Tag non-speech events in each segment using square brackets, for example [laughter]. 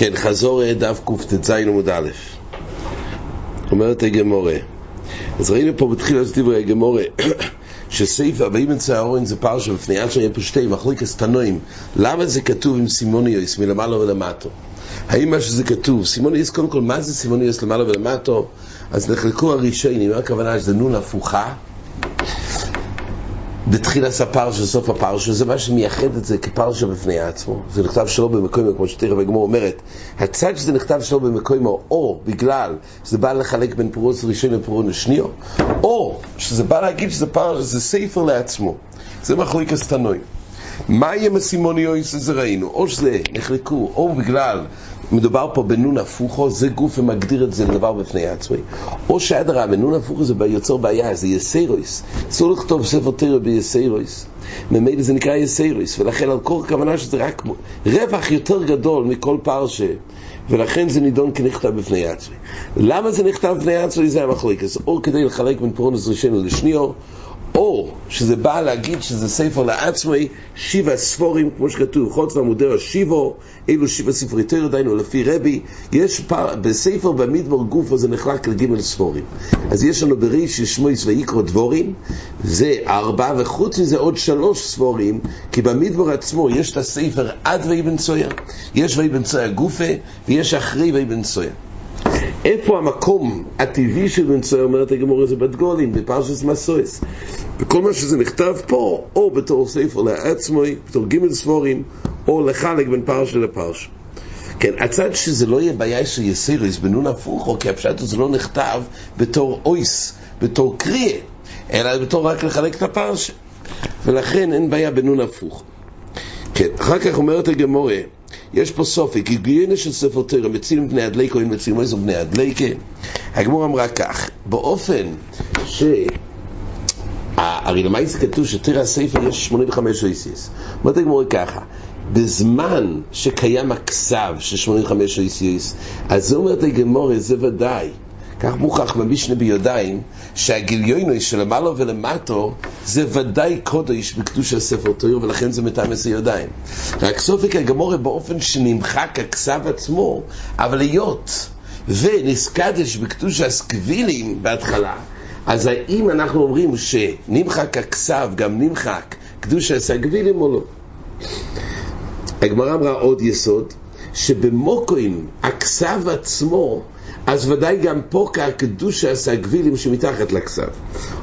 כן, חזור דף קט"ז עמוד א', אומרת הגמורה. אז ראינו פה בתחילת דברי הגמורה [coughs] שסעיף הבאים אצל האורן זה פרשה בפני עד שיהיה פה שתי מחליקס תנועים למה זה כתוב עם סימוניוס מלמעלה ולמטו האם מה שזה כתוב סימוניוס קודם כל מה זה סימוניוס למעלה ולמטו אז נחלקו הראשונים מה הכוונה שזה נון הפוכה בתחילת הפרשה, סוף הפרשה, זה מה שמייחד את זה כפרשה בפני עצמו. זה נכתב שלא במקומו, כמו שתכף הגמור אומרת. הצד שזה נכתב שלא במקומו, או בגלל שזה בא לחלק בין פרוץ ראשון לפרוץ השניו, או שזה בא להגיד שזה פרשה, זה ספר לעצמו. זה מחליק הסתנועים. מה יהיה מסימוניוס שזה ראינו? או שזה נחלקו, או בגלל מדובר פה בנון הפוכו, זה גוף ומגדיר את זה לדבר בפני עצמי. או שאדרה, בנון הפוכו זה יוצר בעיה, זה יסיירויס. אסור לכתוב ספר תרא ביסיירויס. ממילא זה נקרא יסיירויס, ולכן על כל הכוונה שזה רק רווח יותר גדול מכל פרשה. ולכן זה נידון כנכתב בפני עצמי. למה זה נכתב בפני עצמי? זה המחלוקת. או כדי לחלק בין פורנוס ראשון לשניו, או שזה בא להגיד שזה ספר לעצמי, שבע ספורים, כמו שכתוב, חוץ ועמודי השיבו, אלו שבע ספרי תרא, דיינו לפי רבי, יש פר, בספר במדבר גופו זה נחלק לגימל ספורים. אז יש לנו בריש שמויס ויקרו דבורים, זה ארבע, וחוץ מזה עוד שלוש ספורים, כי במדבר עצמו יש את הספר עד ויבן צויה, יש ויבן צויה גופה, ויש אחרי ויבן צויה. איפה המקום הטבעי של בן צויה, אומרת הגמור הזה בדגולים, בפרשס מסויס. וכל מה שזה נכתב פה, או בתור ספר לעצמוי, בתור גימל ספורים, או לחלק בין פרשה לפרשה. כן, הצד שזה לא יהיה בעיה של יסיריס בנון הפוכו, כי הפשט זה לא נכתב בתור אויס, בתור קריאה, אלא בתור רק לחלק את הפרשה. ולכן אין בעיה בנון הפוכו. כן, אחר כך אומרת הגמורה, יש פה סופק, היגיינה של ספר תרא, מצילים בני הדליקה, או מצילים איזו בני הדליקה. הגמור אמרה כך, באופן ש... הרי למעשה כתוב שתרא הספר יש 85 אויסיס. אומרת הגמור ככה, בזמן שקיים הכסב של 85 אויסיס, אז זה אומרת הגמור, זה ודאי. כך מוכח במשנה ביודעים שהגיליונו של למעלה ולמטו זה ודאי קודש בקדוש הספר תויר ולכן זה מטעם עשר ידיים רק סופק הגמורה באופן שנמחק הכסב עצמו אבל היות ונסקדש בקדוש הסקבילים בהתחלה אז האם אנחנו אומרים שנמחק הכסב גם נמחק קדוש הסקבילים או לא הגמרא אמרה עוד יסוד שבמוקוים הכסב עצמו אז ודאי גם פה כקדושה עשה גבילים שמתחת לכסף.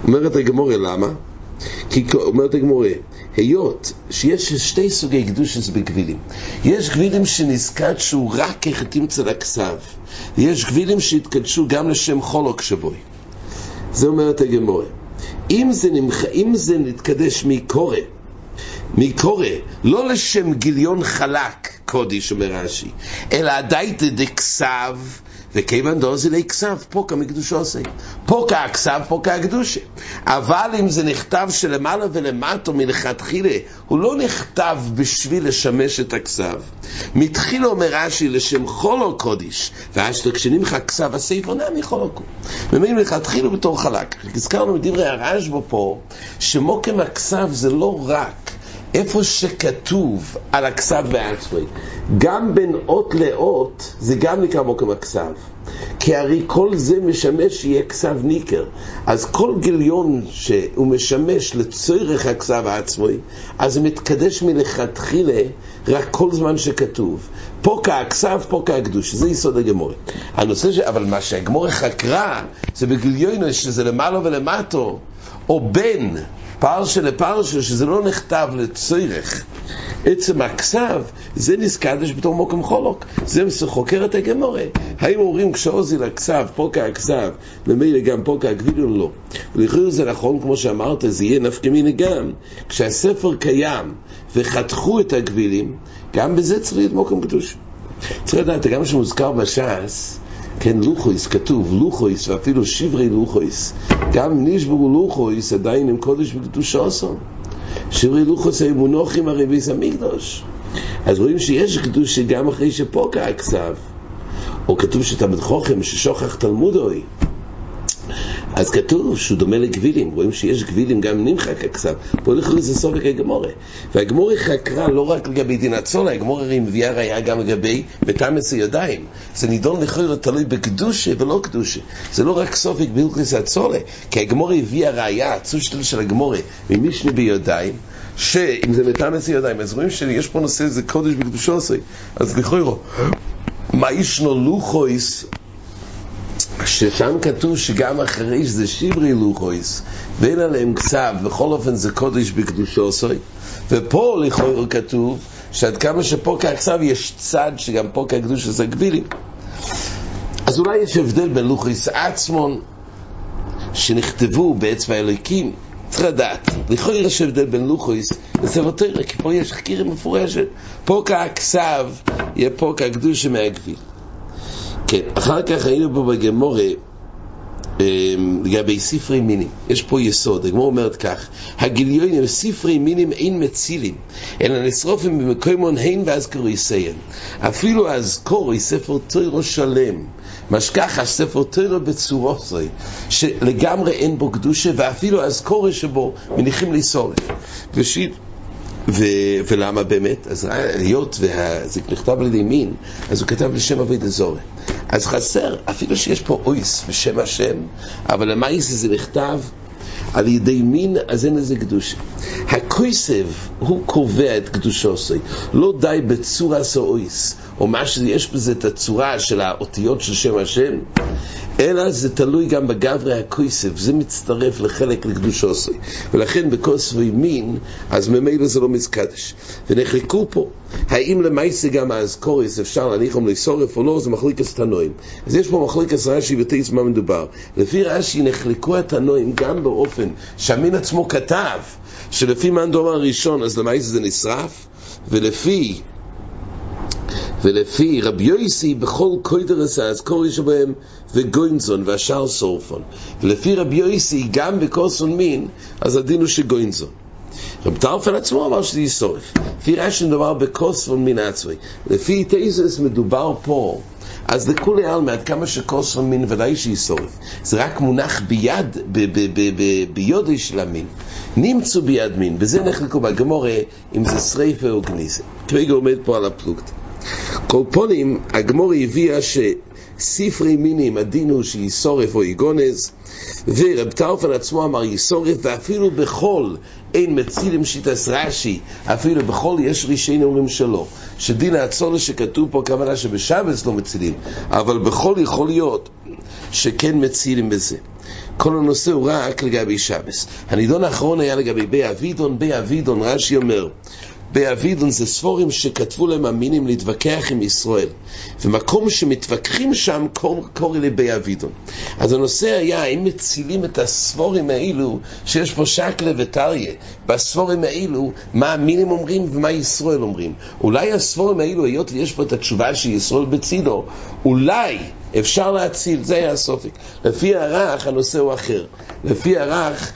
אומרת הגמורה, למה? כי אומרת הגמורה, היות שיש שתי סוגי קדושס בגבילים. יש גבילים שנזקדשו רק כחטים אצל הכסף, ויש גבילים שהתקדשו גם לשם חולוק שבוי. זה אומרת הגמורה. אם זה, נמח... אם זה נתקדש מקורא, מקורא, לא לשם גיליון חלק, קודש, אומר רש"י, אלא הדייתא דכסב, וכיוון דוזי לכסף, פוקה מקדושו עושה. פוקה הכסף, פוקה הקדושה. אבל אם זה נכתב שלמעלה ולמטו מלכתחילה, הוא לא נכתב בשביל לשמש את הכסף. מתחילה אומר רש"י לשם חולו קודש, ואז כשנמחה כסף הספר נמי חולוקו. ומי מלכתחילה בתור חלק. הזכרנו מדברי הרשב"א פה, שמוקם הכסף זה לא רק איפה שכתוב על הכסף בעצמי, גם בין אות לאות, זה גם נקרא מוקם הכסף. כי הרי כל זה משמש שיהיה כסף ניקר. אז כל גיליון שהוא משמש לצורך הכסף העצמי, אז זה מתקדש מלכתחילה רק כל זמן שכתוב. פה כהכסף, פה כהקדוש, זה יסוד הגמורה. הנושא ש... אבל מה שהגמורה חקרה, זה בגיליון שזה למעלה ולמטו, או בין פרשה לפרשה, שזה לא נכתב לצורך. עצם הכסף, זה נזקדש בתור מוקם חולוק. זה חוקר את הגמורה. האם אומרים כשעוזי לכסף, פה כהכסף, ממילא גם פה כהגביל או לא? ולכן זה נכון, כמו שאמרת, זה יהיה נפקא מיני גם. כשהספר קיים וחתכו את הגבילים, גם בזה צריך להיות מוקם קדוש. צריך לדעת, גם שמוזכר בש"ס, כן, לוחויס, כתוב לוחויס, ואפילו שברי לוחויס. גם נשברו לוחויס עדיין עם קודש בקדושו עשו. שברי לוחויס היו מונוחים הרי ביס המקדוש. אז רואים שיש קדוש גם אחרי שפוקע הכסף. או כתוב שתלמיד חוכם ששוכח תלמודוי. אז כתוב שהוא דומה לגבילים, רואים שיש גבילים גם נמחק הכסף, פה לכאורה זה סובק הגמורה. והגמורה חקרה לא רק לגבי דין הצולה, הגמורה הרי מביאה ראייה גם לגבי בתמס הידיים. זה נידון לכאורה תלוי בקדושה ולא קדושה. זה לא רק סובק בילקוס הצולה, כי הגמורה הביאה ראייה, הצושטל של הגמורה, ממישנה בידיים, שאם זה מתאמס ידיים, אז רואים שיש פה נושא, זה קודש בקדושו עושה. אז לכאורה, מה ישנו לוחויס ששם כתוב שגם אחרי שזה שברי לוחויס, ואין עליהם כסף, בכל אופן זה קודש בקדושו עושה. ופה לכאורה כתוב שעד כמה שפה ככסף יש צד שגם פה כקדוש זה גבילים. אז אולי יש הבדל בין לוחויס עצמון, שנכתבו באצבע האלוקים, צריך לדעת, לכאורה יש הבדל בין לוחויס לספר תרא, כי פה יש חקירה מפורשת. פה ככסב, יהיה פה כקדוש מהגביל. כן, אחר כך היינו פה בגמורה אמ, לגבי ספרי מינים. יש פה יסוד, הגמור אומרת כך: הגיליונים, ספרי מינים אין מצילים, אלא נשרופים במקומון הן ואז קוריסיין. אפילו אז קורי ספר תוירו שלם, משכח הספר תוירו בצורוסי, שלגמרי אין בו קדושה, ואפילו אז קורי שבו מניחים לי סורף. ושיט ו, ולמה באמת? אז היות וזה נכתב על ידי מין, אז הוא כתב לשם אבי דזורי. אז חסר, אפילו שיש פה אויס בשם השם, אבל המאיס הזה נכתב על ידי מין, אז אין לזה קדוש. הכויסב, הוא קובע את קדושו עושה. לא די בצורה סאויס, או מה שיש בזה את הצורה של האותיות של שם השם, אלא זה תלוי גם בגברי הכויסב, זה מצטרף לחלק לקדושו עושה. ולכן בכוס וימין, אז ממילא זה לא מזקדש. ונחלקו פה, האם למעשה גם האזכוריס אפשר להניחם לסורף או לא, זה מחליקס תנועים. אז יש פה מחליקס רש"י ותייס מה מדובר. לפי רש"י נחלקו התנועים גם באופן שהמין עצמו כתב, שלפי מאן דומר הראשון, אז למעשה זה נשרף, ולפי ולפי רבי יויסי בכל קוידרס האזכורי שבהם וגוינזון והשאר סורפון. ולפי רבי יויסי גם בקוסון מין אז הדין הוא שגוינזון. רב טרפן עצמו אמר שזה יסורף. לפי רש"י מדובר בקוסון מין עצמי. לפי תזס מדובר פה אז לכולי עלמא, עד כמה שכוסון מין ודאי שיסורף, זה רק מונח ביד, ביודי של המין. נמצאו ביד מין, בזה נחלקו בגמורה אם זה שריפה או גניזה. כרגע עומד פה על הפלוגתא. קולפונים, הגמור הביאה שספרי מינים, הדין הוא שיסורף או יגונז, ורב טרפן עצמו אמר יסורף, ואפילו בחול אין מצילים שיטס רש"י, אפילו בחול יש רישיין אומרים שלא. שדין האצולה שכתוב פה, כוונה שבשבס לא מצילים, אבל בחול יכול להיות שכן מצילים בזה. כל הנושא הוא רק לגבי שבס. הנידון האחרון היה לגבי בי אבידון, בי אבידון, רש"י אומר, באבידון זה ספורים שכתבו להם המינים להתווכח עם ישראל. ומקום שמתווכחים שם קורא לי אבידון. אז הנושא היה האם מצילים את הספורים האלו שיש פה שקלה וטריה. בספורים האלו מה המינים אומרים ומה ישראל אומרים. אולי הספורים האלו, היות ויש פה את התשובה שישראל בצידו, אולי אפשר להציל, זה היה הסופק. לפי הרך הנושא הוא אחר. לפי הרך,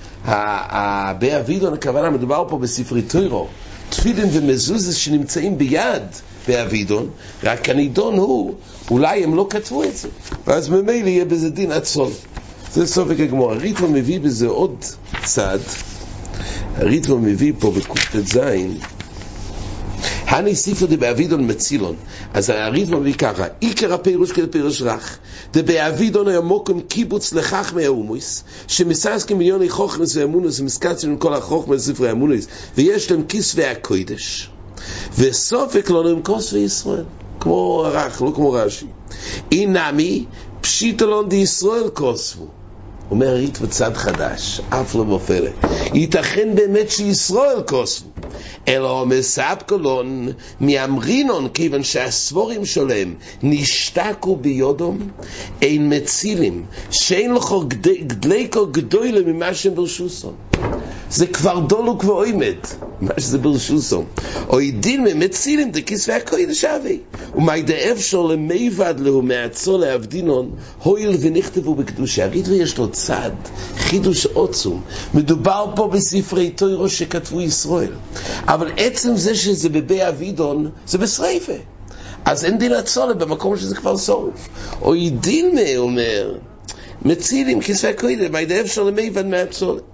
באבידון הכוונה מדובר פה בספרי טוירו. תפילין ומזוזס שנמצאים ביד באבידון, רק הנידון הוא, אולי הם לא כתבו את זה, ואז ממילא יהיה בזה דין עצול. זה סופק הגמור. הריטמו מביא בזה עוד צד, הריטמו מביא פה בקט"ז, הני סיפר דבאבידון מצילון. אז הריטמו מביא ככה, עיקר הפירוש כפירוש רך. דבאבידון היה מוקם קיבוץ לכך מהאומוס, שמססקים מיליוני חוכמס ואמונוס, ומסקצים עם כל החוכמס ספרי האמונוס, ויש להם כסבי הקוידש. וסופק לא נעים כוס וישראל, כמו רך, לא כמו רש"י. אינמי, פשיטלון דישראל כוסבו. אומר ריט בצד חדש, אף לא מופלא. ייתכן באמת שישראל כוסבו. אלא מספקלון מאמרינון, כיוון שהסבורים שלהם נשתקו ביודום, אין מצילים, שאין לך גדליקו גדולה ממה שהם ברשוסון. זה כבר דולוק ואוימד, מה שזה ברשוסון. אוי דין מצילים דכיסוי הקודש אבי. ומאי דאפשר למיבד לו מעצו להבדינון, הויל ונכתבו בקדושה. הרידו יש לו צד, חידוש עוצום. מדובר פה בספרי תוירו שכתבו ישראל. אבל עצם זה שזה בבי אבידון, זה בשריפה. אז אין דין הצולת במקום שזה כבר שורף. או דין מה אומר, מצילים כספי קודם, הידי אפשר למיבן מהפסולת.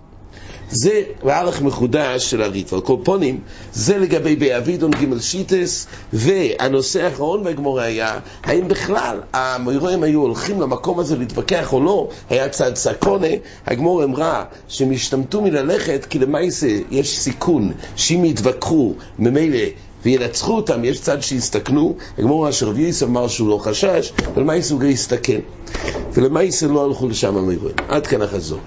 זה מהלך מחודש של הריטב"א. כל פונים, זה לגבי באבידון ג' שיטס, והנושא האחרון בגמורה היה, האם בכלל המוירואים היו הולכים למקום הזה להתווכח או לא, היה צד סקונה, הגמורה אמרה שהם השתמטו מללכת כי למעשה יש סיכון שאם יתווכחו ממילא וינצחו אותם, יש צד שיסתכנו, הגמור אשר רבי יוסף אמר שהוא לא חשש, ולמעשה הוא גם יסתכן. ולמעשה לא הלכו לשם המוירואים. עד כאן החזור.